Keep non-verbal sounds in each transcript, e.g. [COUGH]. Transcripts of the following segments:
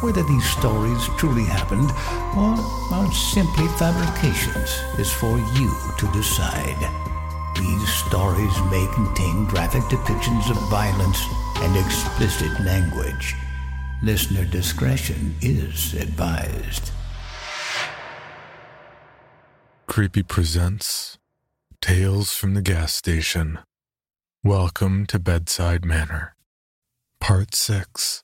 Whether these stories truly happened or are simply fabrications is for you to decide. These stories may contain graphic depictions of violence and explicit language. Listener discretion is advised. Creepy presents Tales from the Gas Station. Welcome to Bedside Manor, Part 6.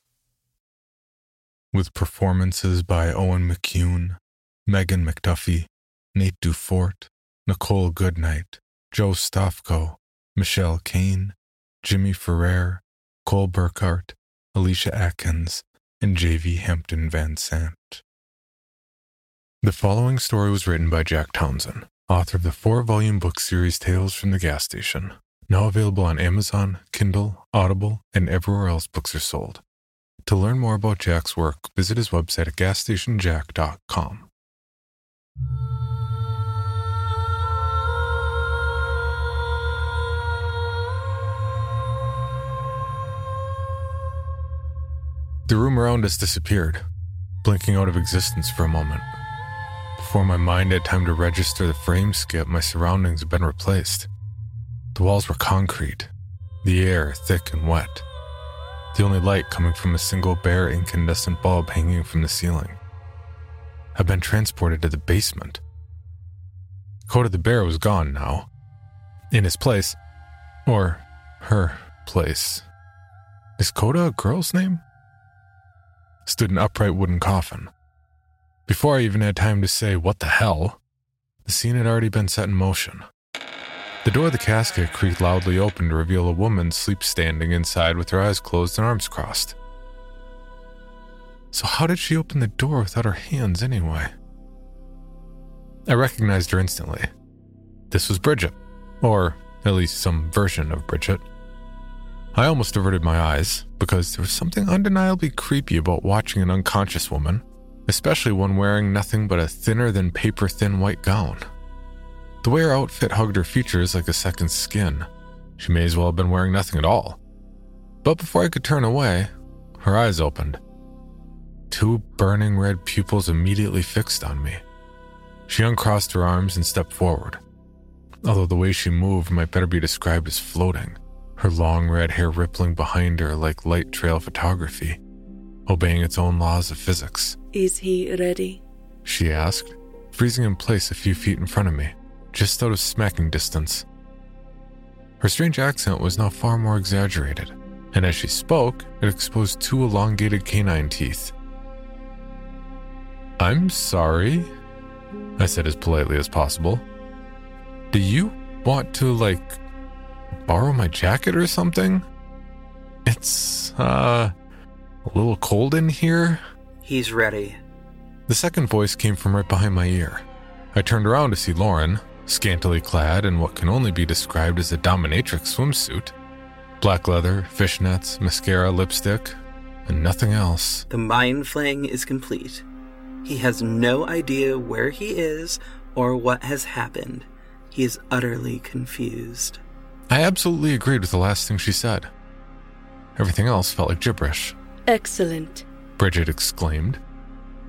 With performances by Owen McCuen, Megan McDuffee, Nate Dufort, Nichole Goodnight, Joe Stofko, Michelle Kane, Jimmy Ferrer, Cole Burkhardt, Alicia Atkins, and J.V. Hampton Van Sant. The following story was written by Jack Townsend, author of the four volume book series Tales from the Gas Station, now available on Amazon, Kindle, Audible, and everywhere else books are sold. To learn more about Jack's work, visit his website at gasstationjack.com. The room around us disappeared, blinking out of existence for a moment. Before my mind had time to register the frame skip, my surroundings had been replaced. The walls were concrete, the air thick and wet, the only light coming from a single bare incandescent bulb hanging from the ceiling. I'd been transported to the basement. Coda the bear was gone now. In his place, or her place. Is Coda a girl's name? stood an upright wooden coffin. Before I even had time to say, What the hell? the scene had already been set in motion. The door of the casket creaked loudly open to reveal a woman sleep standing inside with her eyes closed and arms crossed. So, how did she open the door without her hands anyway? I recognized her instantly. This was Bridget, or at least some version of Bridget. I almost averted my eyes because there was something undeniably creepy about watching an unconscious woman, especially one wearing nothing but a thinner than paper thin white gown. The way her outfit hugged her features like a second skin, she may as well have been wearing nothing at all. But before I could turn away, her eyes opened. Two burning red pupils immediately fixed on me. She uncrossed her arms and stepped forward, although the way she moved might better be described as floating her long red hair rippling behind her like light trail photography, obeying its own laws of physics. Is he ready? She asked, freezing in place a few feet in front of me, just out of smacking distance. Her strange accent was now far more exaggerated, and as she spoke, it exposed two elongated canine teeth. I'm sorry, I said as politely as possible. Do you want to, like, borrow my jacket or something? It's, uh, a little cold in here. He's ready. The second voice came from right behind my ear. I turned around to see Lauren, scantily clad in what can only be described as a dominatrix swimsuit. Black leather, fishnets, mascara, lipstick, and nothing else. The mind flaying is complete. He has no idea where he is or what has happened. He is utterly confused. I absolutely agreed with the last thing she said. Everything else felt like gibberish. Excellent. Bridget exclaimed.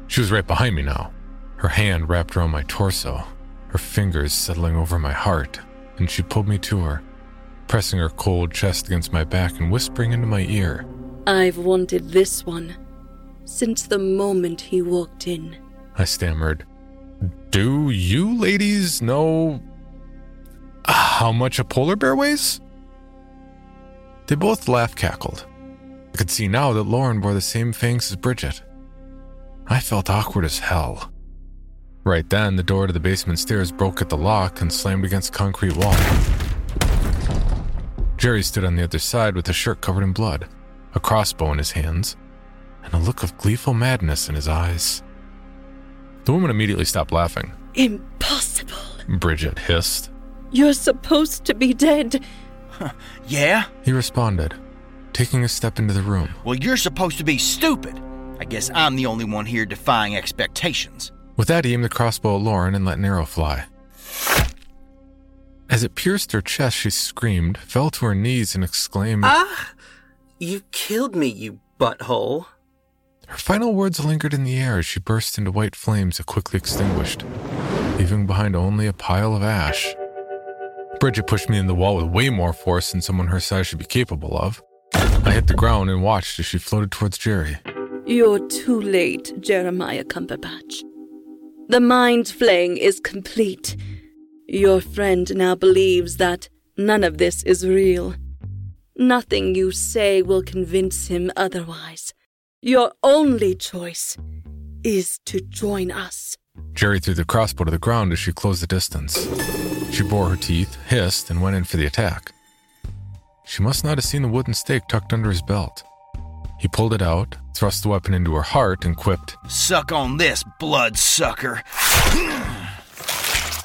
She was right behind me now, her hand wrapped around my torso, her fingers settling over my heart, and she pulled me to her, pressing her cold chest against my back and whispering into my ear. I've wanted this one since the moment he walked in. I stammered, Do you ladies know how much a polar bear weighs? They both laugh cackled. I could see now that Lauren wore the same fangs as Bridget. I felt awkward as hell. Right then, the door to the basement stairs broke at the lock and slammed against concrete wall. Jerry stood on the other side with a shirt covered in blood, a crossbow in his hands, and a look of gleeful madness in his eyes. The woman immediately stopped laughing. Impossible. Bridget hissed. You're supposed to be dead. [LAUGHS] Yeah? He responded, taking a step into the room. Well, you're supposed to be stupid. I guess I'm the only one here defying expectations. With that, he aimed the crossbow at Lauren and let an arrow fly. As it pierced her chest, she screamed, fell to her knees, and exclaimed, Ah! You killed me, you butthole. Her final words lingered in the air as she burst into white flames that quickly extinguished, leaving behind only a pile of ash. Bridget pushed me in the wall with way more force than someone her size should be capable of. I hit the ground and watched as she floated towards Jerry. You're too late, Jeremiah Cumberbatch. The mind flaying is complete. Your friend now believes that none of this is real. Nothing you say will convince him otherwise. Your only choice is to join us. Jerry threw the crossbow to the ground as she closed the distance. She bore her teeth, hissed, and went in for the attack. She must not have seen the wooden stake tucked under his belt. He pulled it out, thrust the weapon into her heart, and quipped. Suck on this, blood sucker.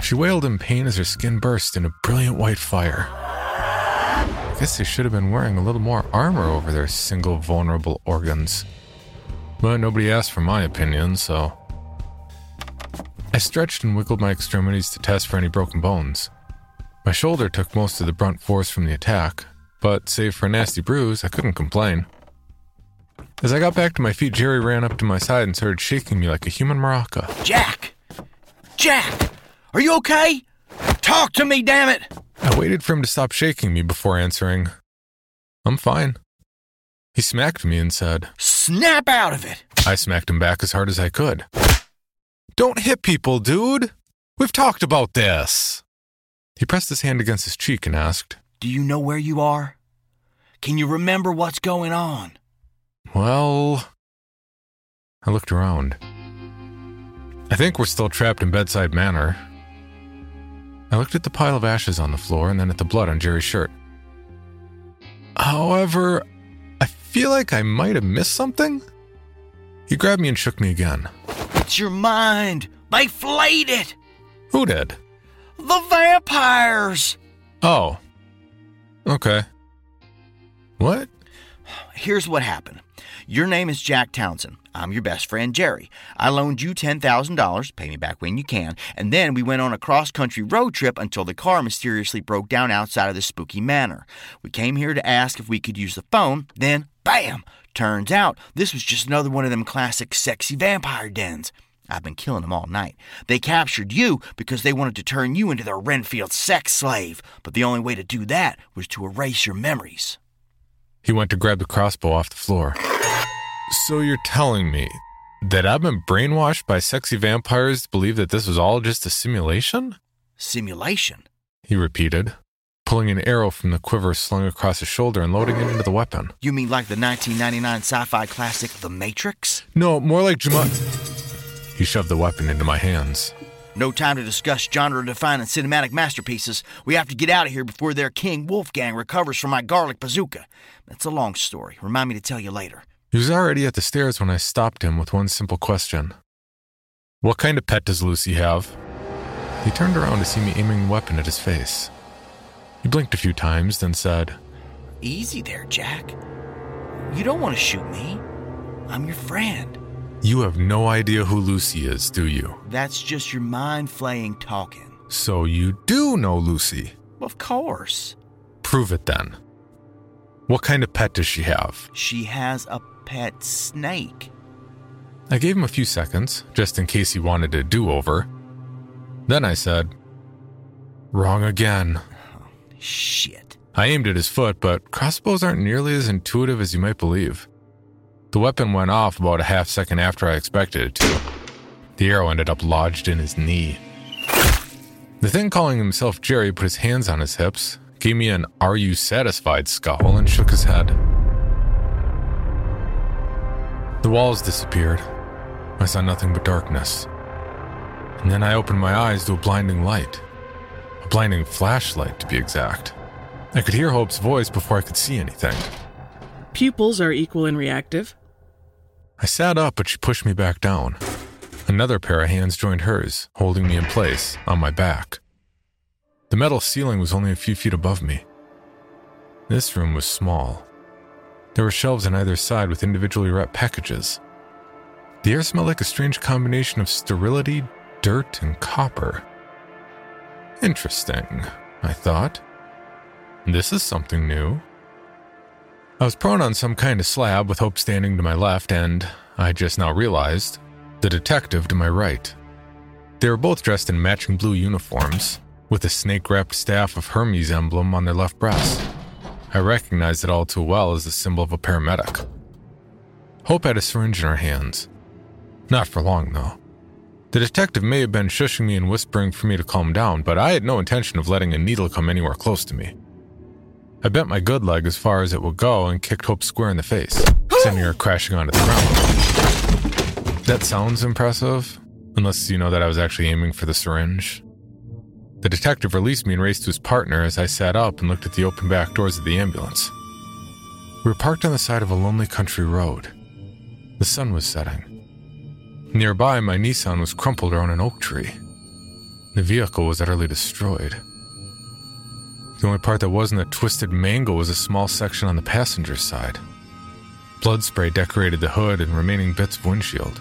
She wailed in pain as her skin burst in a brilliant white fire. I guess they should have been wearing a little more armor over their single vulnerable organs. But nobody asked for my opinion, so. I stretched and wiggled my extremities to test for any broken bones. My shoulder took most of the brunt force from the attack, but save for a nasty bruise, I couldn't complain. As I got back to my feet, Jerry ran up to my side and started shaking me like a human maraca. Jack! Jack! Are you okay? Talk to me, damn it! I waited for him to stop shaking me before answering. I'm fine. He smacked me and said, Snap out of it! I smacked him back as hard as I could. Don't hit people, dude! We've talked about this! He pressed his hand against his cheek and asked, Do you know where you are? Can you remember what's going on? Well. I looked around. I think we're still trapped in Bedside Manor. I looked at the pile of ashes on the floor and then at the blood on Jerry's shirt. However, I feel like I might have missed something. He grabbed me and shook me again. It's your mind. They flayed it. Who did? The vampires. Oh. Okay. What? Here's what happened. Your name is Jack Townsend. I'm your best friend, Jerry. I loaned you $10,000, pay me back when you can, and then we went on a cross country road trip until the car mysteriously broke down outside of the spooky manor. We came here to ask if we could use the phone, then, bam! Turns out this was just another one of them classic sexy vampire dens. I've been killing them all night. They captured you because they wanted to turn you into their Renfield sex slave, but the only way to do that was to erase your memories. He went to grab the crossbow off the floor. So you're telling me that I've been brainwashed by sexy vampires to believe that this was all just a simulation? Simulation? He repeated, pulling an arrow from the quiver slung across his shoulder and loading it into the weapon. You mean like the 1999 sci fi classic The Matrix? No, more like Juma. He shoved the weapon into my hands. No time to discuss genre defining cinematic masterpieces. We have to get out of here before their king Wolfgang recovers from my garlic bazooka. That's a long story. Remind me to tell you later. He was already at the stairs when I stopped him with one simple question What kind of pet does Lucy have? He turned around to see me aiming the weapon at his face. He blinked a few times, then said, Easy there, Jack. You don't want to shoot me. I'm your friend. You have no idea who Lucy is, do you? That's just your mind flaying talking. So you do know Lucy? Of course. Prove it then. What kind of pet does she have? She has a pet snake. I gave him a few seconds, just in case he wanted a do over. Then I said, Wrong again. Shit. I aimed at his foot, but crossbows aren't nearly as intuitive as you might believe. The weapon went off about a half second after I expected it to. The arrow ended up lodged in his knee. The thing calling himself Jerry put his hands on his hips, gave me an Are you satisfied scowl, and shook his head. The walls disappeared. I saw nothing but darkness. And then I opened my eyes to a blinding light. A blinding flashlight, to be exact. I could hear Hope's voice before I could see anything. Pupils are equal and reactive. I sat up, but she pushed me back down. Another pair of hands joined hers, holding me in place, on my back. The metal ceiling was only a few feet above me. This room was small. There were shelves on either side with individually wrapped packages. The air smelled like a strange combination of sterility, dirt, and copper. Interesting, I thought. This is something new. I was prone on some kind of slab with Hope standing to my left, and I just now realized the detective to my right. They were both dressed in matching blue uniforms, with a snake wrapped staff of Hermes emblem on their left breast. I recognized it all too well as the symbol of a paramedic. Hope had a syringe in her hands. Not for long, though. The detective may have been shushing me and whispering for me to calm down, but I had no intention of letting a needle come anywhere close to me. I bent my good leg as far as it would go and kicked Hope square in the face, sending her crashing onto the ground. That sounds impressive, unless you know that I was actually aiming for the syringe. The detective released me and raced to his partner as I sat up and looked at the open back doors of the ambulance. We were parked on the side of a lonely country road. The sun was setting. Nearby, my Nissan was crumpled around an oak tree. The vehicle was utterly destroyed. The only part that wasn't a twisted mangle was a small section on the passenger side. Blood spray decorated the hood and remaining bits of windshield.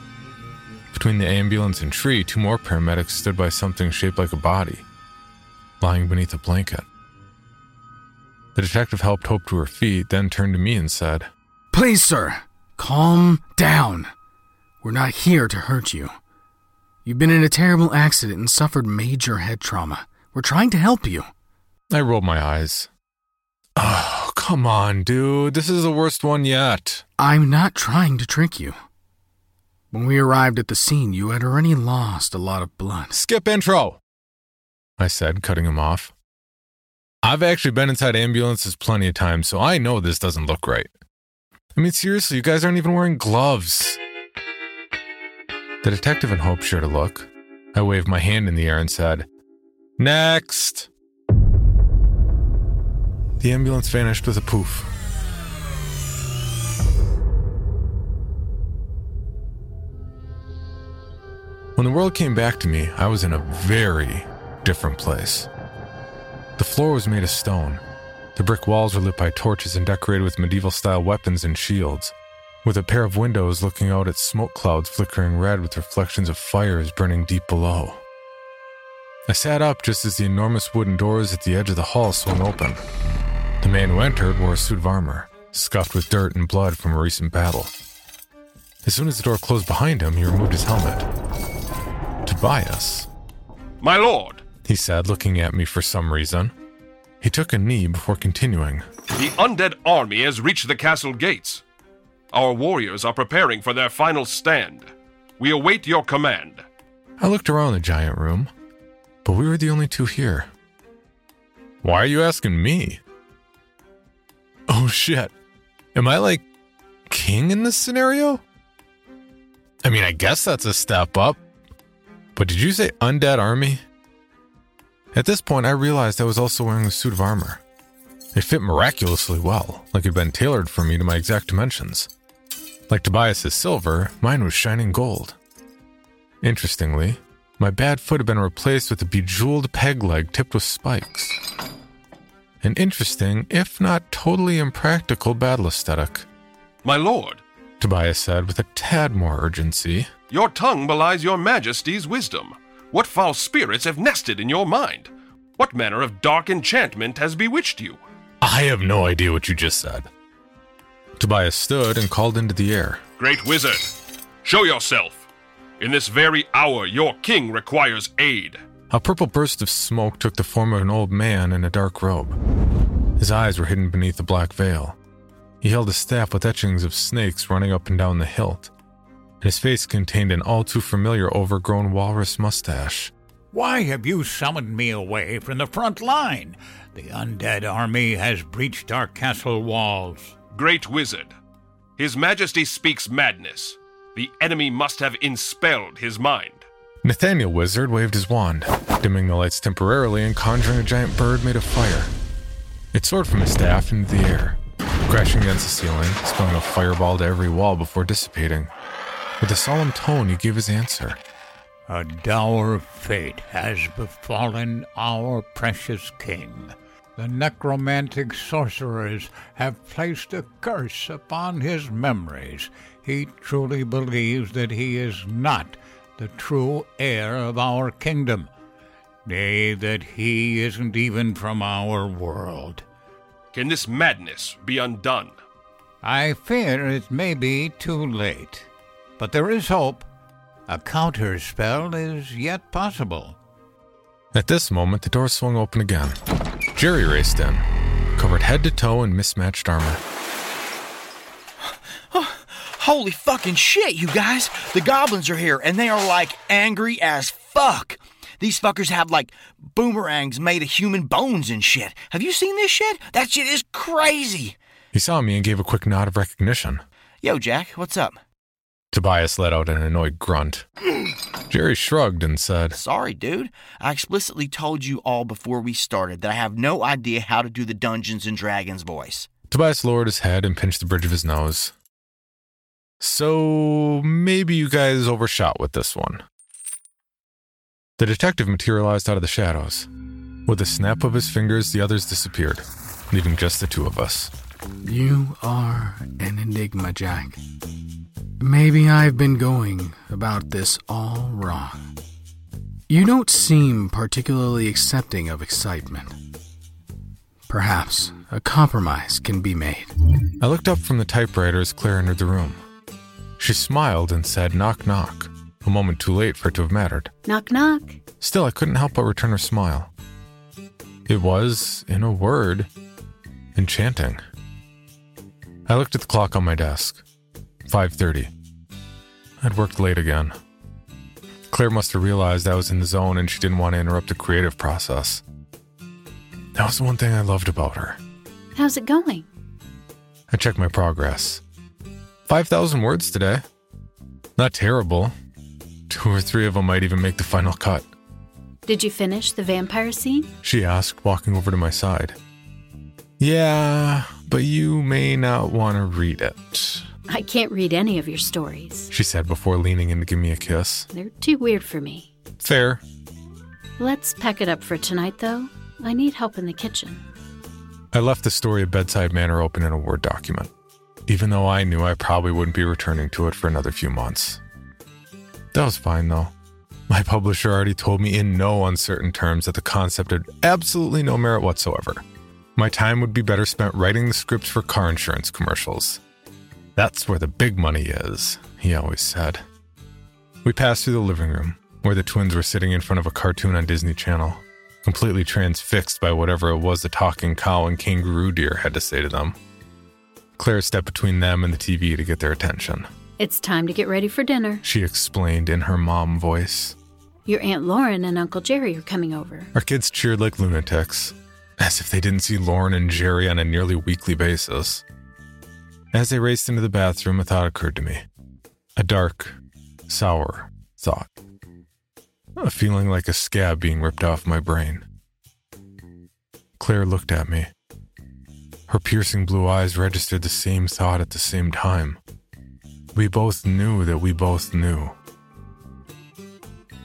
Between the ambulance and tree, two more paramedics stood by something shaped like a body, lying beneath a blanket. The detective helped Hope to her feet, then turned to me and said, Please, sir, calm down. We're not here to hurt you. You've been in a terrible accident and suffered major head trauma. We're trying to help you. I rolled my eyes. Oh, come on, dude. This is the worst one yet. I'm not trying to trick you. When we arrived at the scene, you had already lost a lot of blood. Skip intro, I said, cutting him off. I've actually been inside ambulances plenty of times, so I know this doesn't look right. I mean, seriously, you guys aren't even wearing gloves. The detective and Hope shared a look. I waved my hand in the air and said, Next! The ambulance vanished with a poof. When the world came back to me, I was in a very different place. The floor was made of stone. The brick walls were lit by torches and decorated with medieval style weapons and shields, with a pair of windows looking out at smoke clouds flickering red with reflections of fires burning deep below. I sat up just as the enormous wooden doors at the edge of the hall swung open. The man who entered wore a suit of armor, scuffed with dirt and blood from a recent battle. As soon as the door closed behind him, he removed his helmet. Tobias, My lord, he said, looking at me for some reason. He took a knee before continuing. the undead army has reached the castle gates. Our warriors are preparing for their final stand. We await your command. I looked around the giant room, but we were the only two here. Why are you asking me? Oh shit. Am I like king in this scenario? I mean, I guess that's a step up. But did you say undead army? At this point, I realized I was also wearing a suit of armor. It fit miraculously well, like it had been tailored for me to my exact dimensions. Like Tobias's silver, mine was shining gold. Interestingly, my bad foot had been replaced with a bejeweled peg leg tipped with spikes. An interesting, if not totally impractical, battle aesthetic, My lord, Tobias said with a tad more urgency. your tongue belies your majesty's wisdom. What foul spirits have nested in your mind? What manner of dark enchantment has bewitched you? I have no idea what you just said. Tobias stood and called into the air. Great wizard, show yourself. In this very hour, your king requires aid. A purple burst of smoke took the form of an old man in a dark robe. His eyes were hidden beneath a black veil. He held a staff with etchings of snakes running up and down the hilt. And his face contained an all too familiar overgrown walrus mustache. Why have you summoned me away from the front line? The undead army has breached our castle walls. Great wizard, His Majesty speaks madness. The enemy must have inspelled his mind. Nathaniel Wizard waved his wand, dimming the lights temporarily and conjuring a giant bird made of fire. It soared from his staff into the air, crashing against the ceiling, spilling a fireball to every wall before dissipating. With a solemn tone, he gave his answer. A dour fate has befallen our precious king. The necromantic sorcerers have placed a curse upon his memories. He truly believes that he is not the true heir of our kingdom. Nay, that he isn't even from our world. Can this madness be undone? I fear it may be too late. But there is hope. A counter spell is yet possible. At this moment, the door swung open again. Jerry raced in, covered head to toe in mismatched armor. [SIGHS] Oh, holy fucking shit, you guys! The goblins are here, and they are like angry as fuck. These fuckers have like boomerangs made of human bones and shit. Have you seen this shit? That shit is crazy. He saw me and gave a quick nod of recognition. Yo, Jack, what's up? Tobias let out an annoyed grunt. Jerry shrugged and said, Sorry, dude. I explicitly told you all before we started that I have no idea how to do the Dungeons and Dragons voice. Tobias lowered his head and pinched the bridge of his nose. So maybe you guys overshot with this one. The detective materialized out of the shadows. With a snap of his fingers, the others disappeared, leaving just the two of us. You are an enigma, Jack. Maybe I've been going about this all wrong. You don't seem particularly accepting of excitement. Perhaps a compromise can be made. I looked up from the typewriter as Claire entered the room. She smiled and said, Knock, knock. A moment too late for it to have mattered. Knock, knock. Still, I couldn't help but return her smile. It was, in a word, enchanting. I looked at the clock on my desk. 5:30. I'd worked late again. Claire must have realized I was in the zone and she didn't want to interrupt the creative process. That was the one thing I loved about her. How's it going? I checked my progress. 5,000 words today. Not terrible. Two or three of them might even make the final cut. Did you finish the vampire scene? She asked, walking over to my side. Yeah, but you may not want to read it, I can't read any of your stories. she said before leaning in to give me a kiss. They're too weird for me. Fair. Let's pack it up for tonight, though. I need help in the kitchen. I left the story of Bedside Manor open in a Word document, even though I knew I probably wouldn't be returning to it for another few months. That was fine, though. My publisher already told me in no uncertain terms that the concept had absolutely no merit whatsoever. My time would be better spent writing the scripts for car insurance commercials. That's where the big money is, he always said. We passed through the living room, where the twins were sitting in front of a cartoon on Disney Channel, completely transfixed by whatever it was the talking cow and kangaroo deer had to say to them. Claire stepped between them and the TV to get their attention. It's time to get ready for dinner. She explained in her mom voice. Your Aunt Lauren and Uncle Jerry are coming over. Our kids cheered like lunatics, as if they didn't see Lauren and Jerry on a nearly weekly basis. As I raced into the bathroom, a thought occurred to me. A dark, sour thought. A feeling like a scab being ripped off my brain. Claire looked at me. Her piercing blue eyes registered the same thought at the same time. We both knew that we both knew.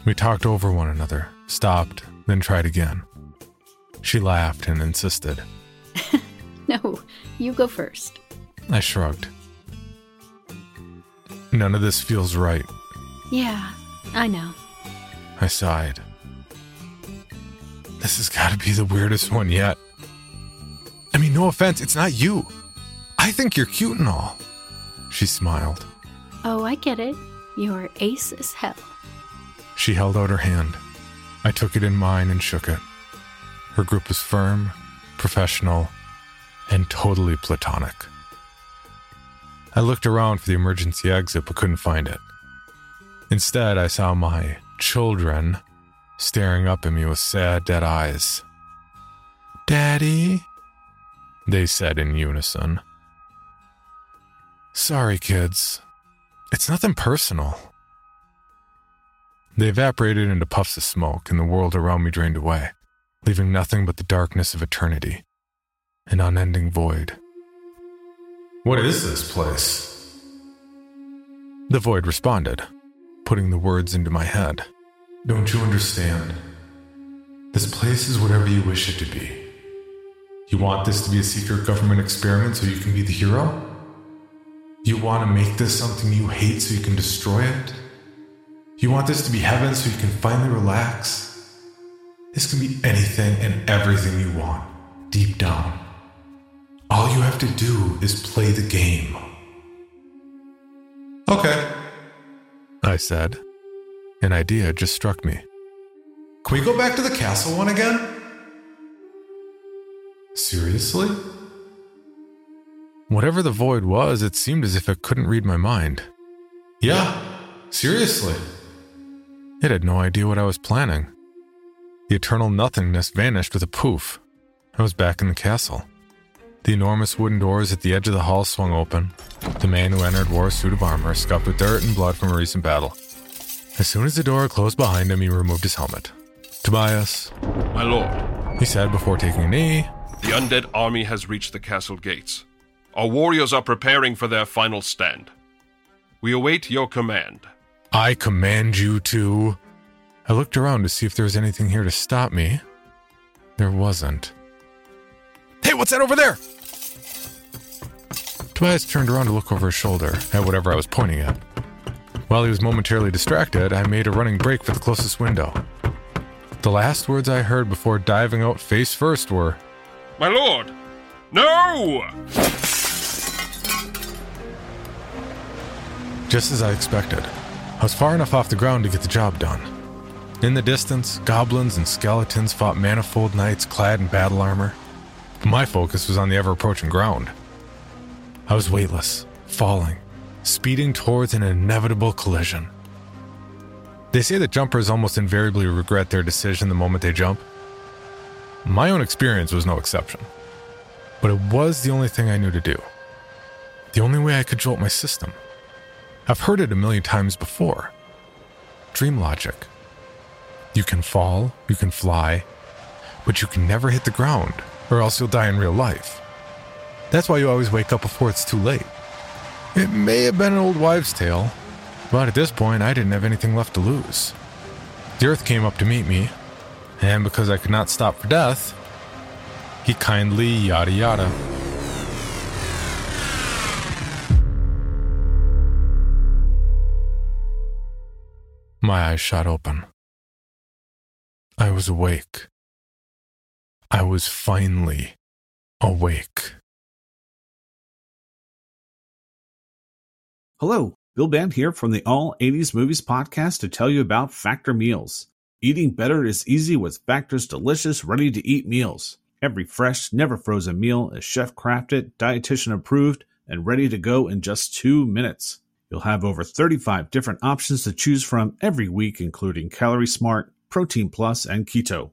We talked over one another, stopped, then tried again. She laughed and insisted. [LAUGHS] No, you go first. I shrugged. None of this feels right, Yeah, I know. I sighed. This has got to be the weirdest one yet. I mean, no offense, it's not you. I think you're cute and all. She smiled. Oh, I get it. You're ace as hell. She held out her hand. I took it in mine and shook it. Her grip was firm, professional, and totally platonic. I looked around for the emergency exit but couldn't find it. Instead, I saw my children staring up at me with sad, dead eyes. Daddy, they said in unison. Sorry, kids. It's nothing personal. They evaporated into puffs of smoke, and the world around me drained away, leaving nothing but the darkness of eternity, an unending void. What is this place? The void responded, putting the words into my head. Don't you understand? This place is whatever you wish it to be. You want this to be a secret government experiment so you can be the hero? You want to make this something you hate so you can destroy it? You want this to be heaven so you can finally relax? This can be anything and everything you want, deep down. All you have to do is play the game. Okay, I said. An idea just struck me. Can we go back to the castle one again? Seriously? Whatever the void was, it seemed as if it couldn't read my mind. Yeah, seriously. It had no idea what I was planning. The eternal nothingness vanished with a poof. I was back in the castle. The enormous wooden doors at the edge of the hall swung open. The man who entered wore a suit of armor scuffed with dirt and blood from a recent battle. As soon as the door closed behind him, he removed his helmet. Tobias. My lord. He said before taking a knee. The undead army has reached the castle gates. Our warriors are preparing for their final stand. We await your command. I command you to. I looked around to see if there was anything here to stop me. There wasn't. Hey, what's that over there? Tobias turned around to look over his shoulder at whatever I was pointing at. While he was momentarily distracted, I made a running break for the closest window. The last words I heard before diving out face first were, My lord! No! Just as I expected, I was far enough off the ground to get the job done. In the distance, goblins and skeletons fought manifold knights clad in battle armor. My focus was on the ever approaching ground. I was weightless, falling, speeding towards an inevitable collision. They say that jumpers almost invariably regret their decision the moment they jump. My own experience was no exception. But it was the only thing I knew to do. The only way I could jolt my system. I've heard it a million times before. Dream logic. You can fall, you can fly, but you can never hit the ground, or else you'll die in real life. That's why you always wake up before it's too late. It may have been an old wives' tale, but at this point I didn't have anything left to lose. The earth came up to meet me, and because I could not stop for death, he kindly yada yada. My eyes shot open. I was awake. I was finally awake. Hello, Bill Band here from the All 80s Movies Podcast to tell you about Factor Meals. Eating better is easy with Factor's delicious, ready to eat meals. Every fresh, never frozen meal is chef crafted, dietitian approved, and ready to go in just two minutes. You'll have over 35 different options to choose from every week, including Calorie Smart, Protein Plus, and Keto.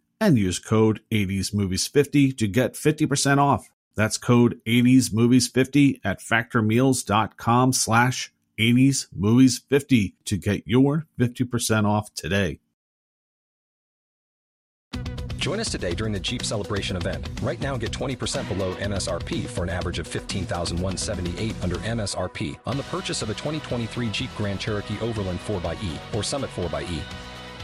and use code 80smovies50 to get 50% off. That's code 80smovies50 at factormeals.com slash 80smovies50 to get your 50% off today. Join us today during the Jeep Celebration event. Right now, get 20% below MSRP for an average of 15178 under MSRP on the purchase of a 2023 Jeep Grand Cherokee Overland 4xE or Summit 4xE.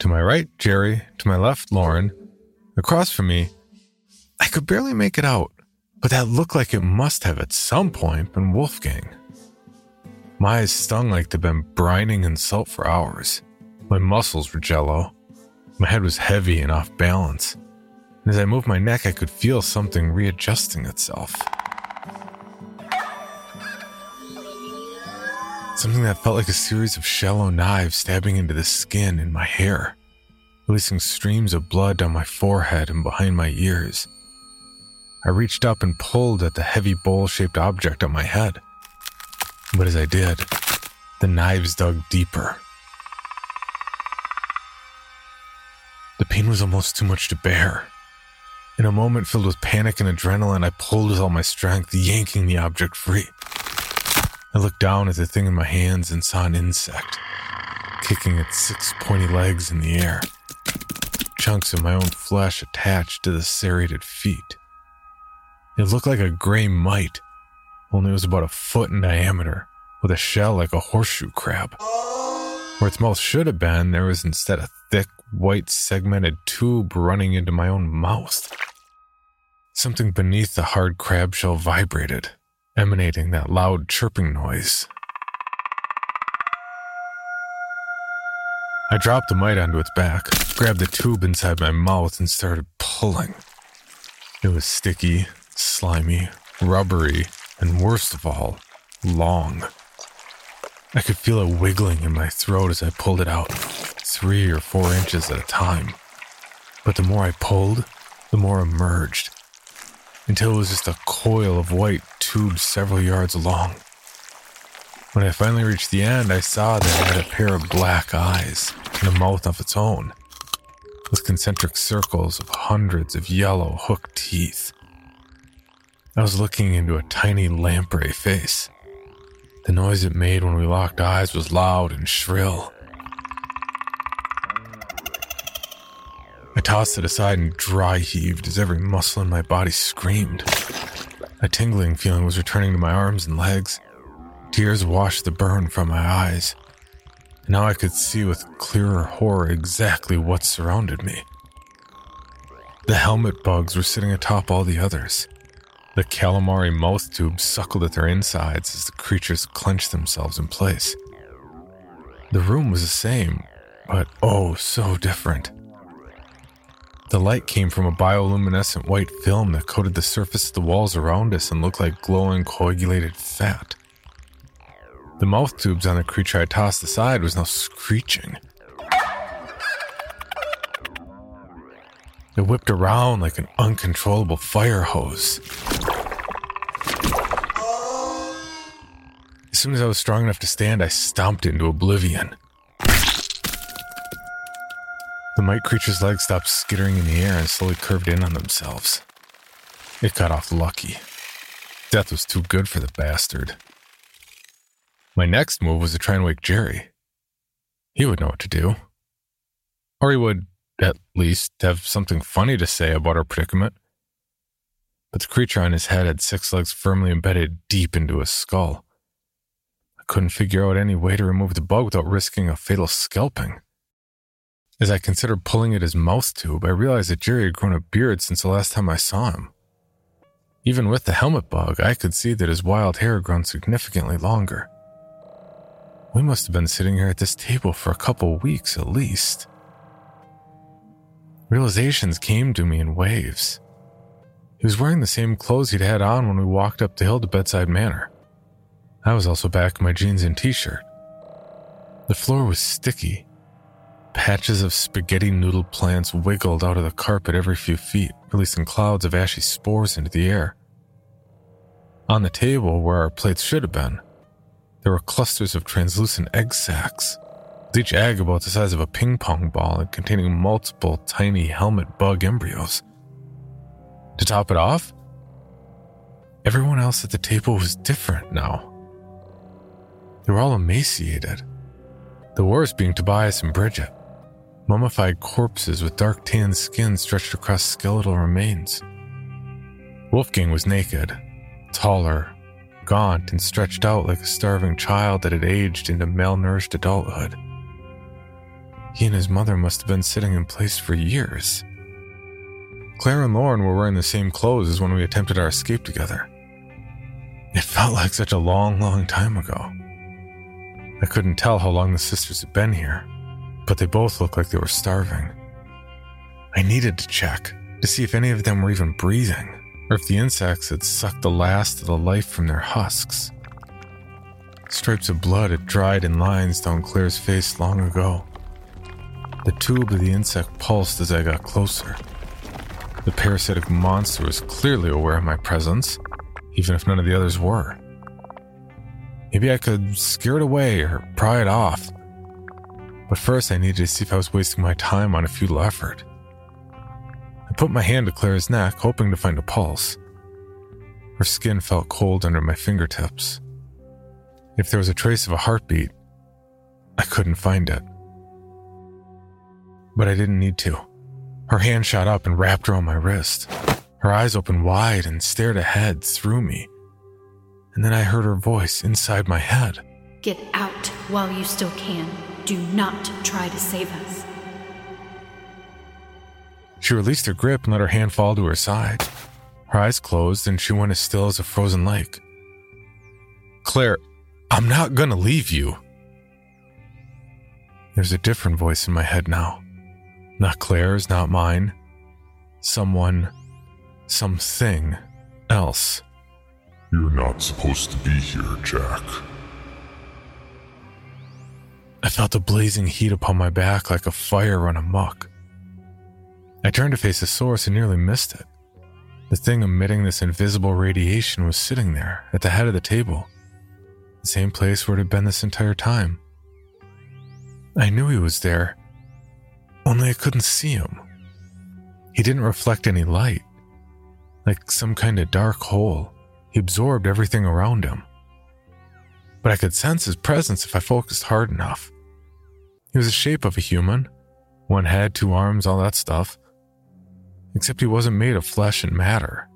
To my right, Jerry. To my left, Lauren. Across from me, I could barely make it out, but that looked like it must have at some point been Wolfgang. My eyes stung like they'd been brining in salt for hours. My muscles were jello. My head was heavy and off balance. And as I moved my neck, I could feel something readjusting itself. Something that felt like a series of shallow knives stabbing into the skin and my hair, releasing streams of blood down my forehead and behind my ears. I reached up and pulled at the heavy bowl shaped object on my head. But as I did, the knives dug deeper. The pain was almost too much to bear. In a moment filled with panic and adrenaline, I pulled with all my strength, yanking the object free. I looked down at the thing in my hands and saw an insect, kicking its six pointy legs in the air. Chunks of my own flesh attached to the serrated feet. It looked like a gray mite, only it was about a foot in diameter, with a shell like a horseshoe crab. Where its mouth should have been, there was instead a thick, white, segmented tube running into my own mouth. Something beneath the hard crab shell vibrated, emanating that loud chirping noise. I dropped the mite onto its back, grabbed the tube inside my mouth, and started pulling. It was sticky, slimy, rubbery, and worst of all, long. I could feel it wiggling in my throat as I pulled it out, three or four inches at a time. But the more I pulled, the more emerged, until it was just a coil of white tube several yards long. When I finally reached the end, I saw that it had a pair of black eyes and a mouth of its own, with concentric circles of hundreds of yellow hooked teeth. I was looking into a tiny lamprey face. The noise it made when we locked eyes was loud and shrill. I tossed it aside and dry heaved as every muscle in my body screamed. A tingling feeling was returning to my arms and legs. Tears washed the burn from my eyes. Now I could see with clearer horror exactly what surrounded me. The helmet bugs were sitting atop all the others. The calamari mouth tubes suckled at their insides as the creatures clenched themselves in place. The room was the same, but oh, so different. The light came from a bioluminescent white film that coated the surface of the walls around us and looked like glowing coagulated fat. The mouth tubes on the creature I tossed aside was now screeching. It whipped around like an uncontrollable fire hose. As soon as I was strong enough to stand, I stomped into oblivion. The mite creature's legs stopped skittering in the air and slowly curved in on themselves. It got off lucky. Death was too good for the bastard. My next move was to try and wake Jerry. He would know what to do. Or he would, at least, have something funny to say about our predicament. But the creature on his head had six legs firmly embedded deep into his skull. I couldn't figure out any way to remove the bug without risking a fatal scalping. As I considered pulling at his mouth tube, I realized that Jerry had grown a beard since the last time I saw him. Even with the helmet bug, I could see that his wild hair had grown significantly longer. We must have been sitting here at this table for a couple weeks at least. Realizations came to me in waves. He was wearing the same clothes he'd had on when we walked up the hill to Bedside Manor. I was also back in my jeans and t shirt. The floor was sticky. Patches of spaghetti noodle plants wiggled out of the carpet every few feet, releasing clouds of ashy spores into the air. On the table, where our plates should have been, there were clusters of translucent egg sacs, with each egg about the size of a ping pong ball and containing multiple tiny helmet bug embryos. To top it off, everyone else at the table was different now. They were all emaciated, the worst being Tobias and Bridget, mummified corpses with dark tan skin stretched across skeletal remains. Wolfgang was naked, taller, gaunt, and stretched out like a starving child that had aged into malnourished adulthood. He and his mother must have been sitting in place for years. Claire and Lauren were wearing the same clothes as when we attempted our escape together. It felt like such a long, long time ago. I couldn't tell how long the sisters had been here, but they both looked like they were starving. I needed to check to see if any of them were even breathing, or if the insects had sucked the last of the life from their husks. Stripes of blood had dried in lines down Claire's face long ago. The tube of the insect pulsed as I got closer. The parasitic monster was clearly aware of my presence, even if none of the others were. Maybe I could scare it away or pry it off. But first, I needed to see if I was wasting my time on a futile effort. I put my hand to Claire's neck, hoping to find a pulse. Her skin felt cold under my fingertips. If there was a trace of a heartbeat, I couldn't find it. But I didn't need to. Her hand shot up and wrapped around my wrist. Her eyes opened wide and stared ahead through me. And then I heard her voice inside my head. Get out while you still can. Do not try to save us. She released her grip and let her hand fall to her side. Her eyes closed and she went as still as a frozen lake. Claire, I'm not gonna leave you. There's a different voice in my head now. Not Claire's, not mine. Someone, something else. You're not supposed to be here, Jack. I felt the blazing heat upon my back like a fire run amok. I turned to face the source and nearly missed it. The thing emitting this invisible radiation was sitting there at the head of the table, the same place where it had been this entire time. I knew he was there, only I couldn't see him. He didn't reflect any light, like some kind of dark hole. He absorbed everything around him. But I could sense his presence if I focused hard enough. He was the shape of a human one head, two arms, all that stuff. Except he wasn't made of flesh and matter.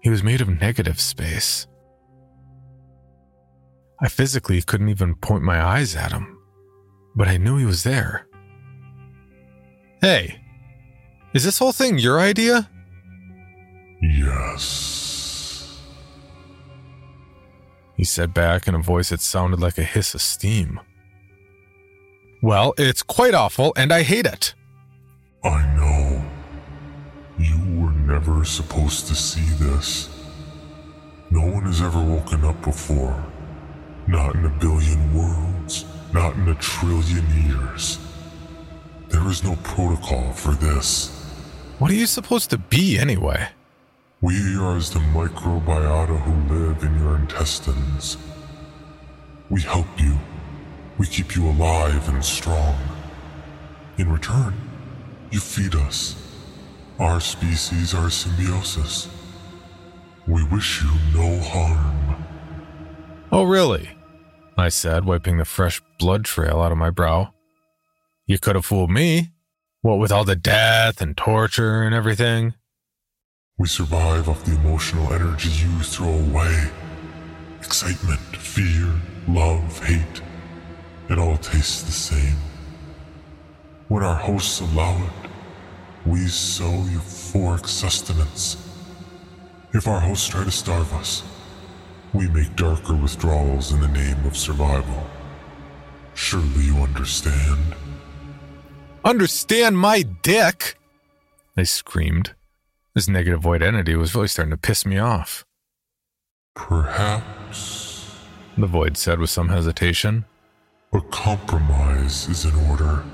He was made of negative space. I physically couldn't even point my eyes at him, but I knew he was there. Hey, is this whole thing your idea? Yes. He said back in a voice that sounded like a hiss of steam. Well, it's quite awful, and I hate it. I know. You were never supposed to see this. No one has ever woken up before. Not in a billion worlds, not in a trillion years. There is no protocol for this. What are you supposed to be anyway? We are as the microbiota who live in your intestines. We help you. We keep you alive and strong. In return, you feed us. Our species are symbiosis. We wish you no harm. Oh, really? I said, wiping the fresh blood trail out of my brow. You could have fooled me. What with all the death and torture and everything? We survive off the emotional energy you throw away. Excitement, fear, love, hate. It all tastes the same. When our hosts allow it, we sow euphoric sustenance. If our hosts try to starve us, we make darker withdrawals in the name of survival. Surely you understand. Understand my dick! I screamed. This negative void entity was really starting to piss me off. Perhaps, the void said with some hesitation. A compromise is in order.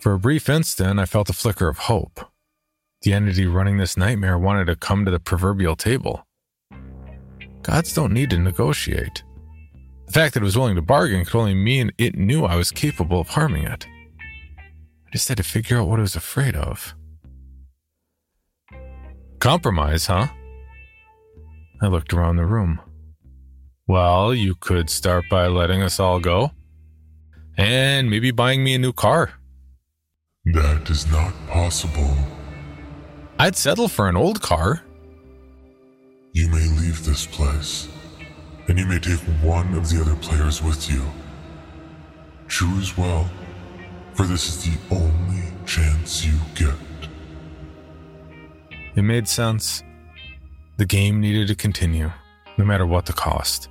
For a brief instant, I felt a flicker of hope. The entity running this nightmare wanted to come to the proverbial table. Gods don't need to negotiate. The fact that it was willing to bargain could only mean it knew I was capable of harming it. I just had to figure out what I was afraid of. Compromise, huh? I looked around the room. Well, you could start by letting us all go. And maybe buying me a new car. That is not possible. I'd settle for an old car. You may leave this place, and you may take one of the other players with you. Choose well, for this is the only chance you get. It made sense. The game needed to continue, no matter what the cost.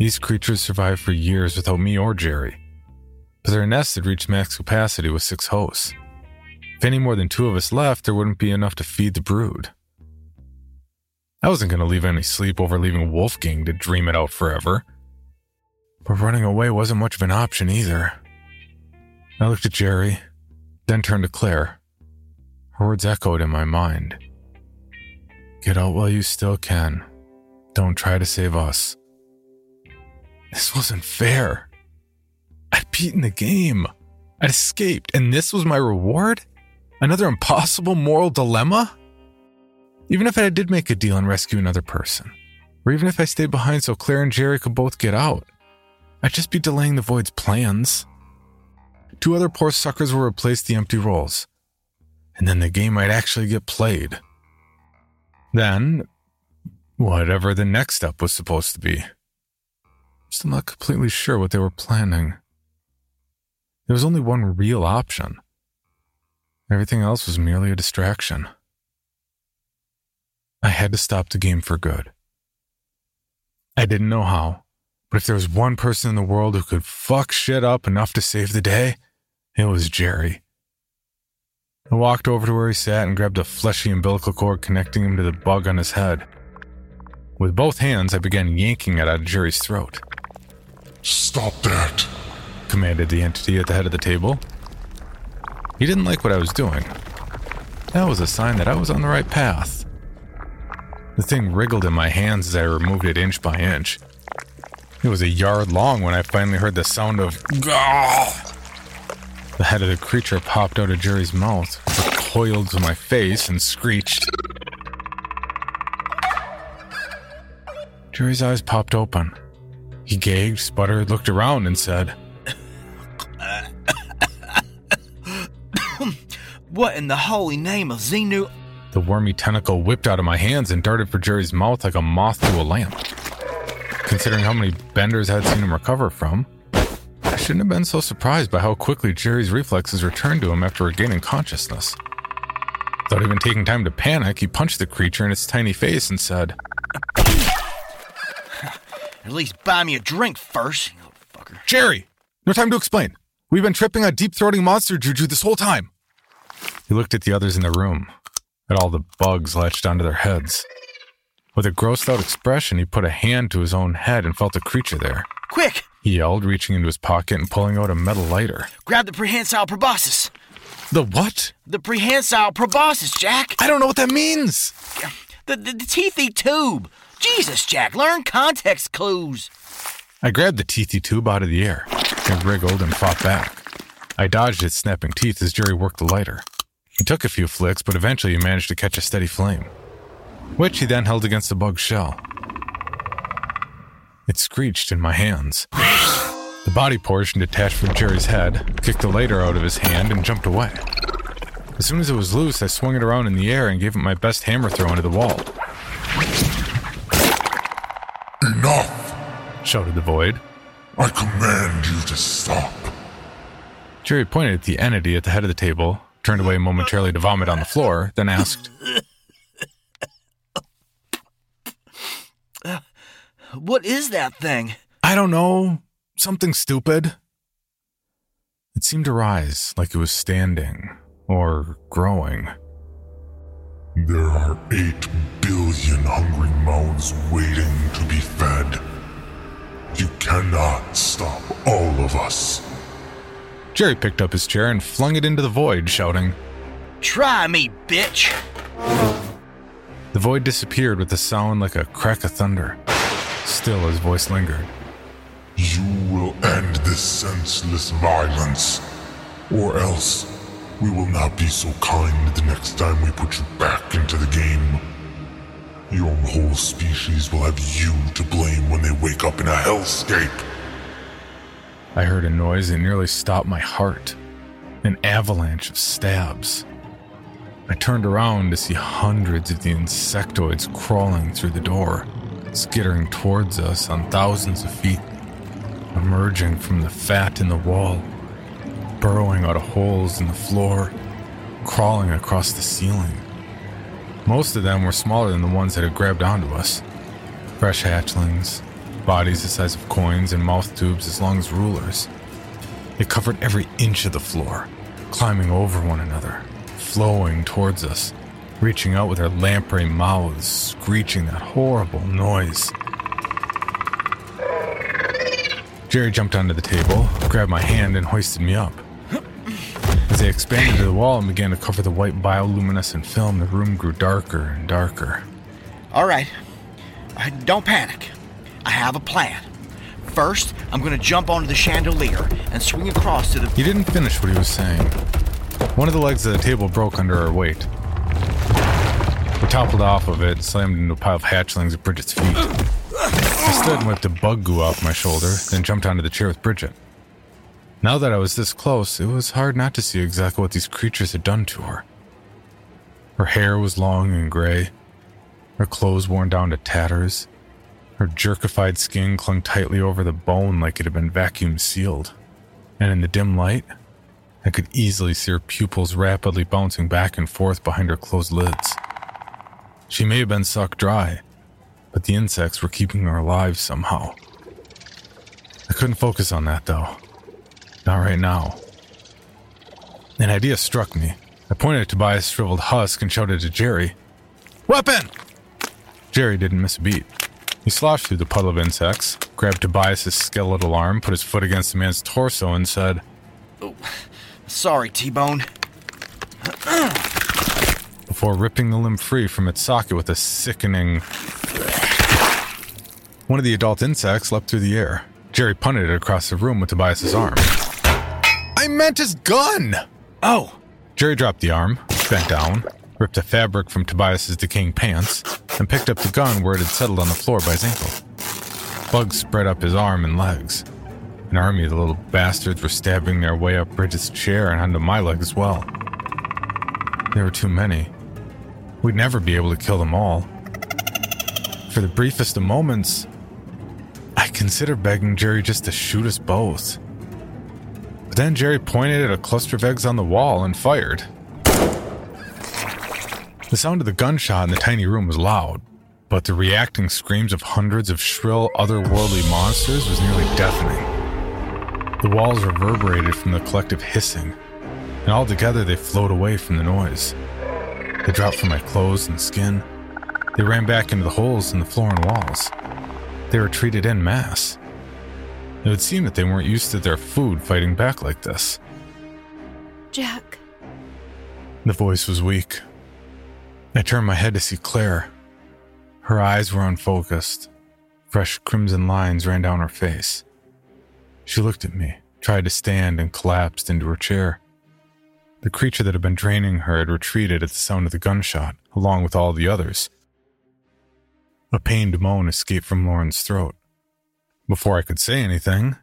These creatures survived for years without me or Jerry, but their nest had reached max capacity with six hosts. If any more than two of us left, there wouldn't be enough to feed the brood. I wasn't going to leave any sleep over leaving Wolfgang to dream it out forever. But running away wasn't much of an option either. I looked at Jerry, then turned to Claire. Her words echoed in my mind. Get out while you still can. Don't try to save us. This wasn't fair. I'd beaten the game. I'd escaped, and this was my reward? Another impossible moral dilemma? Even if I did make a deal and rescue another person, or even if I stayed behind so Claire and Jerry could both get out, I'd just be delaying the Void's plans. Two other poor suckers will replace the empty roles, and then the game might actually get played. Then, whatever the next step was supposed to be. Still not completely sure what they were planning. There was only one real option. Everything else was merely a distraction. I had to stop the game for good. I didn't know how, but if there was one person in the world who could fuck shit up enough to save the day, it was Jerry. I walked over to where he sat and grabbed a fleshy umbilical cord connecting him to the bug on his head. With both hands, I began yanking it out of Jerry's throat. Stop that, commanded the entity at the head of the table. He didn't like what I was doing. That was a sign that I was on the right path. The thing wriggled in my hands as I removed it inch by inch. It was a yard long when I finally heard the sound of Gah! The head of the creature popped out of Jerry's mouth, recoiled to my face, and screeched. Jerry's eyes popped open. He gagged, sputtered, looked around, and said, [COUGHS] What in the holy name of Xenu? The wormy tentacle whipped out of my hands and darted for Jerry's mouth like a moth to a lamp. Considering how many benders I had seen him recover from, I shouldn't have been so surprised by how quickly Jerry's reflexes returned to him after regaining consciousness. Without even taking time to panic, he punched the creature in its tiny face and said, At least buy me a drink first, you fucker. Jerry! No time to explain. We've been tripping on deep throating monster juju this whole time. He looked at the others in the room, at all the bugs latched onto their heads. With a grossed out expression, he put a hand to his own head and felt a creature there. Quick! He yelled, reaching into his pocket and pulling out a metal lighter. Grab the prehensile proboscis. The what? The prehensile proboscis, Jack. I don't know what that means. The, the, the teethy tube. Jesus, Jack, learn context clues. I grabbed the teethy tube out of the air. It wriggled and fought back. I dodged its snapping teeth as Jerry worked the lighter. He took a few flicks, but eventually he managed to catch a steady flame, which he then held against the bug's shell. It screeched in my hands. The body portion detached from Jerry's head, kicked the lighter out of his hand, and jumped away. As soon as it was loose, I swung it around in the air and gave it my best hammer throw into the wall. Enough! shouted the void. I command you to stop. Jerry pointed at the entity at the head of the table, turned away momentarily to vomit on the floor, then asked, what is that thing? I don't know. Something stupid. It seemed to rise like it was standing or growing. There are eight billion hungry mouths waiting to be fed. You cannot stop all of us. Jerry picked up his chair and flung it into the void, shouting, Try me, bitch! The void disappeared with a sound like a crack of thunder. Still, his voice lingered. You will end this senseless violence, or else we will not be so kind the next time we put you back into the game. Your whole species will have you to blame when they wake up in a hellscape. I heard a noise that nearly stopped my heart an avalanche of stabs. I turned around to see hundreds of the insectoids crawling through the door, skittering towards us on thousands of feet, emerging from the fat in the wall, burrowing out of holes in the floor, crawling across the ceiling. Most of them were smaller than the ones that had grabbed onto us. Fresh hatchlings, bodies the size of coins, and mouth tubes as long as rulers. They covered every inch of the floor, climbing over one another, flowing towards us, reaching out with their lamprey mouths, screeching that horrible noise. Jerry jumped onto the table, grabbed my hand, and hoisted me up. As they expanded to the wall and began to cover the white bioluminescent film, the room grew darker and darker. All right. Uh, Don't panic. I have a plan. First, I'm going to jump onto the chandelier and swing across to the. He didn't finish what he was saying. One of the legs of the table broke under our weight. We toppled off of it and slammed into a pile of hatchlings at Bridget's feet. I stood and whipped a bug goo off my shoulder, then jumped onto the chair with Bridget. Now that I was this close, it was hard not to see exactly what these creatures had done to her. Her hair was long and gray, her clothes worn down to tatters, her jerkified skin clung tightly over the bone like it had been vacuum sealed, and in the dim light, I could easily see her pupils rapidly bouncing back and forth behind her closed lids. She may have been sucked dry, but the insects were keeping her alive somehow. I couldn't focus on that though. Not right now. An idea struck me. I pointed at Tobias' shriveled husk and shouted to Jerry, Weapon! Jerry didn't miss a beat. He sloshed through the puddle of insects, grabbed Tobias' skeletal arm, put his foot against the man's torso, and said, oh, Sorry, T Bone. before ripping the limb free from its socket with a sickening. One of the adult insects leapt through the air. Jerry punted it across the room with Tobias' arm. I meant his gun! Oh! Jerry dropped the arm, bent down, ripped the fabric from Tobias' decaying pants, and picked up the gun where it had settled on the floor by his ankle. Bugs spread up his arm and legs. An army of the little bastards were stabbing their way up Bridget's chair and onto my leg as well. There were too many. We'd never be able to kill them all. For the briefest of moments, I considered begging Jerry just to shoot us both. But then Jerry pointed at a cluster of eggs on the wall and fired. The sound of the gunshot in the tiny room was loud, but the reacting screams of hundreds of shrill, otherworldly monsters was nearly deafening. The walls reverberated from the collective hissing, and altogether they flowed away from the noise. They dropped from my clothes and skin. They ran back into the holes in the floor and walls. They retreated en masse. It would seem that they weren't used to their food fighting back like this. Jack, The voice was weak. I turned my head to see Claire. Her eyes were unfocused. Fresh crimson lines ran down her face. She looked at me, tried to stand, and collapsed into her chair. The creature that had been draining her had retreated at the sound of the gunshot, along with all the others. A pained moan escaped from Lauren's throat. Before I could say anything,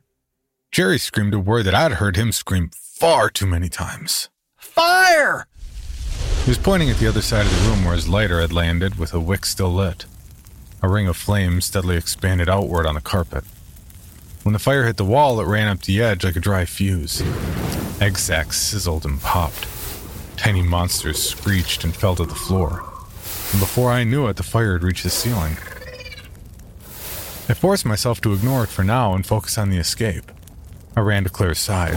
Jerry screamed a word that I'd heard him scream far too many times. Fire! He was pointing at the other side of the room where his lighter had landed with a wick still lit. A ring of flame steadily expanded outward on the carpet. When the fire hit the wall, it ran up the edge like a dry fuse. Egg sacs sizzled and popped. Tiny monsters screeched and fell to the floor. And before I knew it, the fire had reached the ceiling. I forced myself to ignore it for now and focus on the escape. I ran to Claire's side.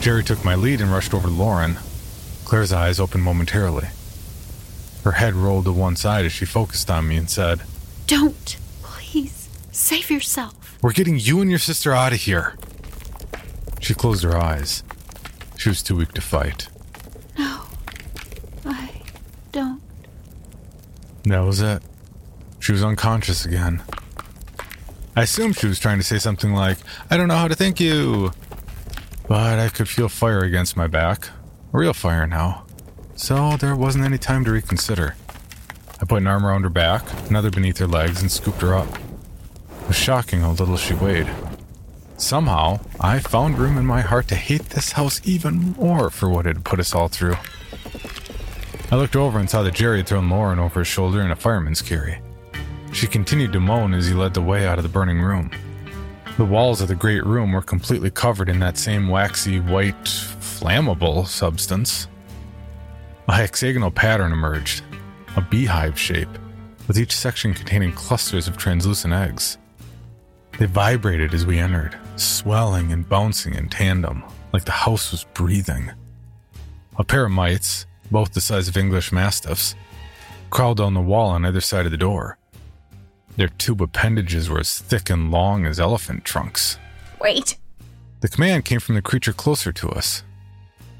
Jerry took my lead and rushed over to Lauren. Claire's eyes opened momentarily. Her head rolled to one side as she focused on me and said, don't. Please, save yourself. We're getting you and your sister out of here. She closed her eyes. She was too weak to fight. No, I don't. That was it. She was unconscious again. I assumed she was trying to say something like, I don't know how to thank you. But I could feel fire against my back. Real fire now. So there wasn't any time to reconsider. I put an arm around her back, another beneath her legs, and scooped her up. It was shocking how little she weighed. Somehow, I found room in my heart to hate this house even more for what it had put us all through. I looked over and saw that Jerry had thrown Lauren over his shoulder in a fireman's carry. She continued to moan as he led the way out of the burning room. The walls of the great room were completely covered in that same waxy, white, flammable substance. A hexagonal pattern emerged, a beehive shape, with each section containing clusters of translucent eggs. They vibrated as we entered, swelling and bouncing in tandem, like the house was breathing. A pair of mites, both the size of English mastiffs, crawled down the wall on either side of the door. Their tube appendages were as thick and long as elephant trunks. Wait. The command came from the creature closer to us,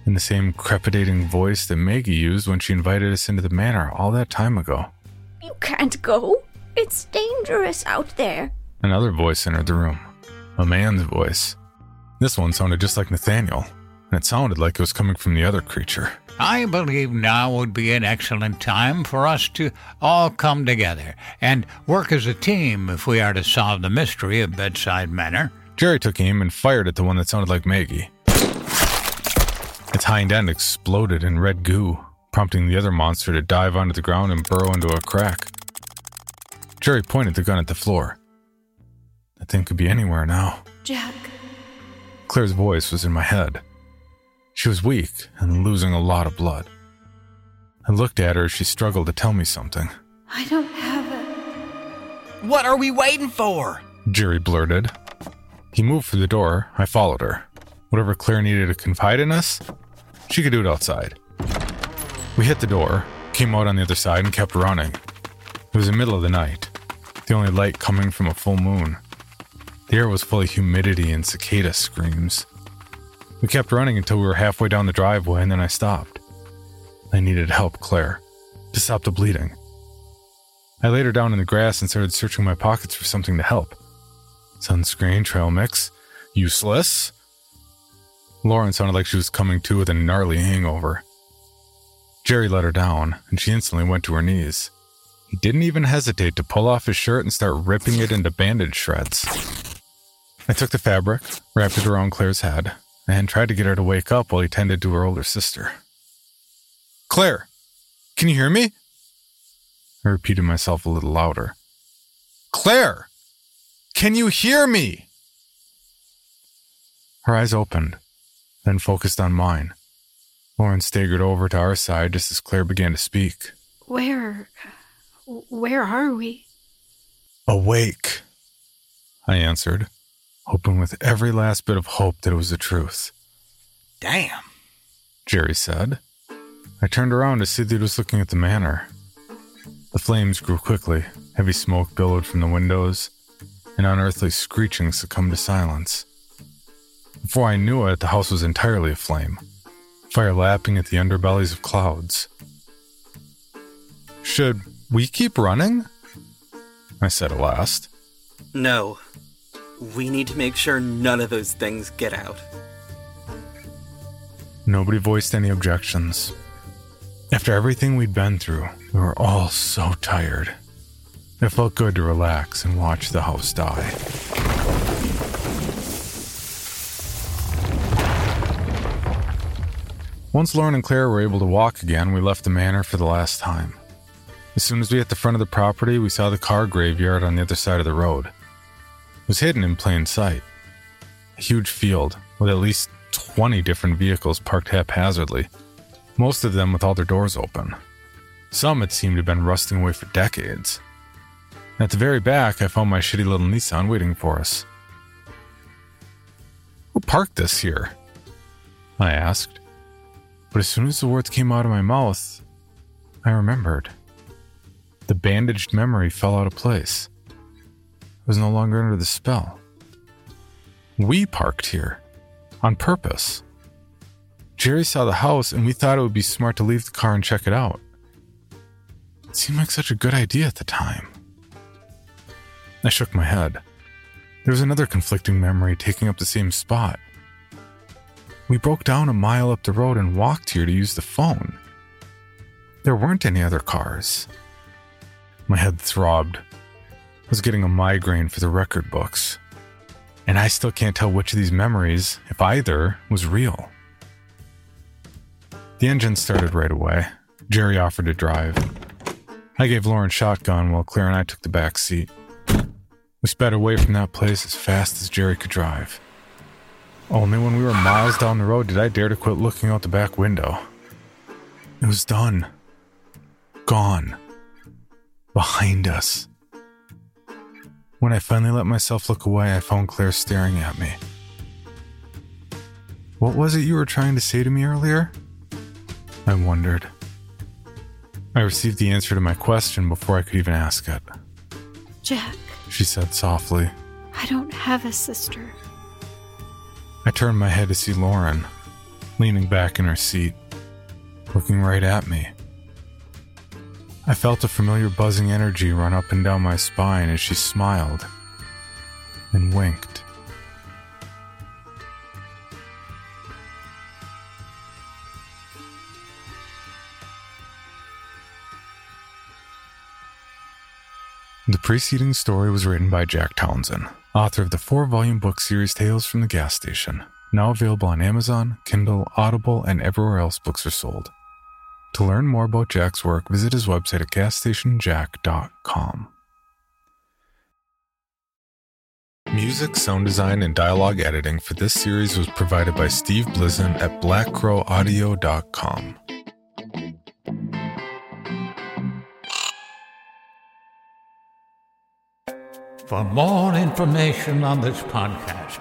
in the same crepitating voice that Maggie used when she invited us into the manor all that time ago. You can't go. It's dangerous out there. Another voice entered the room. A man's voice. This one sounded just like Nathaniel, and it sounded like it was coming from the other creature. I believe now would be an excellent time for us to all come together and work as a team if we are to solve the mystery of Bedside Manor. Jerry took aim and fired at the one that sounded like Maggie. Its hind end exploded in red goo, prompting the other monster to dive onto the ground and burrow into a crack. Jerry pointed the gun at the floor. That thing could be anywhere now. Jack. Claire's voice was in my head. She was weak and losing a lot of blood. I looked at her as she struggled to tell me something. I don't have it. What are we waiting for? Jerry blurted. He moved for the door. I followed her. Whatever Claire needed to confide in us, she could do it outside. We hit the door, came out on the other side, and kept running. It was the middle of the night, the only light coming from a full moon. The air was full of humidity and cicada screams. We kept running until we were halfway down the driveway, and then I stopped. I needed help, Claire, to stop the bleeding. I laid her down in the grass and started searching my pockets for something to help. Sunscreen, trail mix, useless. Lauren sounded like she was coming to with a gnarly hangover. Jerry let her down, and she instantly went to her knees. He didn't even hesitate to pull off his shirt and start ripping it into bandage shreds. I took the fabric, wrapped it around Claire's head, and tried to get her to wake up while he tended to her older sister. Claire, can you hear me? I repeated myself a little louder. Claire, can you hear me? Her eyes opened, then focused on mine. Lauren staggered over to our side just as Claire began to speak. Where. Where are we? Awake, I answered, hoping with every last bit of hope that it was the truth. Damn, Jerry said. I turned around to see that he was looking at the manor. The flames grew quickly, heavy smoke billowed from the windows, and unearthly screeching succumbed to silence. Before I knew it, the house was entirely aflame, fire lapping at the underbellies of clouds. Should we keep running? I said at last. No. We need to make sure none of those things get out. Nobody voiced any objections. After everything we'd been through, we were all so tired. It felt good to relax and watch the house die. Once Lauren and Claire were able to walk again, we left the manor for the last time. As soon as we hit the front of the property, we saw the car graveyard on the other side of the road. Was hidden in plain sight. A huge field with at least 20 different vehicles parked haphazardly, most of them with all their doors open. Some had seemed to have been rusting away for decades. At the very back, I found my shitty little Nissan waiting for us. Who parked this here? I asked. But as soon as the words came out of my mouth, I remembered. The bandaged memory fell out of place. Was no longer under the spell. We parked here. On purpose. Jerry saw the house and we thought it would be smart to leave the car and check it out. It seemed like such a good idea at the time. I shook my head. There was another conflicting memory taking up the same spot. We broke down a mile up the road and walked here to use the phone. There weren't any other cars. My head throbbed. Was getting a migraine for the record books. And I still can't tell which of these memories, if either, was real. The engine started right away. Jerry offered to drive. I gave Lauren shotgun while Claire and I took the back seat. We sped away from that place as fast as Jerry could drive. Only when we were miles down the road did I dare to quit looking out the back window. It was done. Gone. Behind us. When I finally let myself look away, I found Claire staring at me. What was it you were trying to say to me earlier? I wondered. I received the answer to my question before I could even ask it. Jack, She said softly. I don't have a sister. I turned my head to see Lauren, leaning back in her seat, looking right at me. I felt a familiar buzzing energy run up and down my spine as she smiled and winked. The preceding story was written by Jack Townsend, author of the four volume book series Tales from the Gas Station, now available on Amazon, Kindle, Audible, and everywhere else books are sold. To learn more about Jack's work, visit his website at gasstationjack.com. Music, sound design, and dialogue editing for this series was provided by Steve Blizin at blackcrowaudio.com. For more information on this podcast,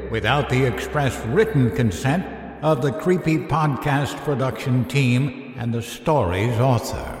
without the express written consent of the Creepy Podcast production team and the story's author.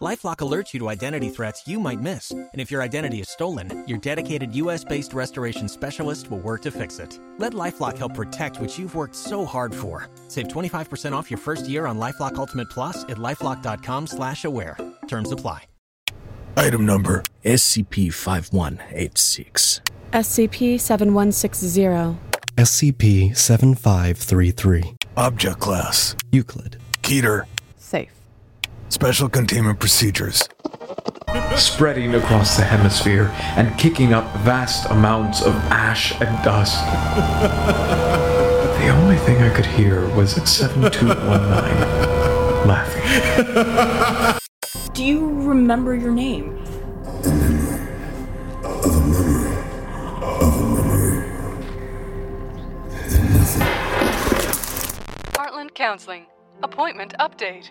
Lifelock alerts you to identity threats you might miss. And if your identity is stolen, your dedicated US based restoration specialist will work to fix it. Let Lifelock help protect what you've worked so hard for. Save 25% off your first year on Lifelock Ultimate Plus at lifelock.com slash aware. Terms apply. Item number SCP 5186. SCP 7160. SCP 7533. Object Class Euclid. Keter. Safe. Special containment procedures. spreading across the hemisphere and kicking up vast amounts of ash and dust. the only thing I could hear was 7219 [LAUGHS] laughing. Do you remember your name? Heartland Counseling. Appointment update.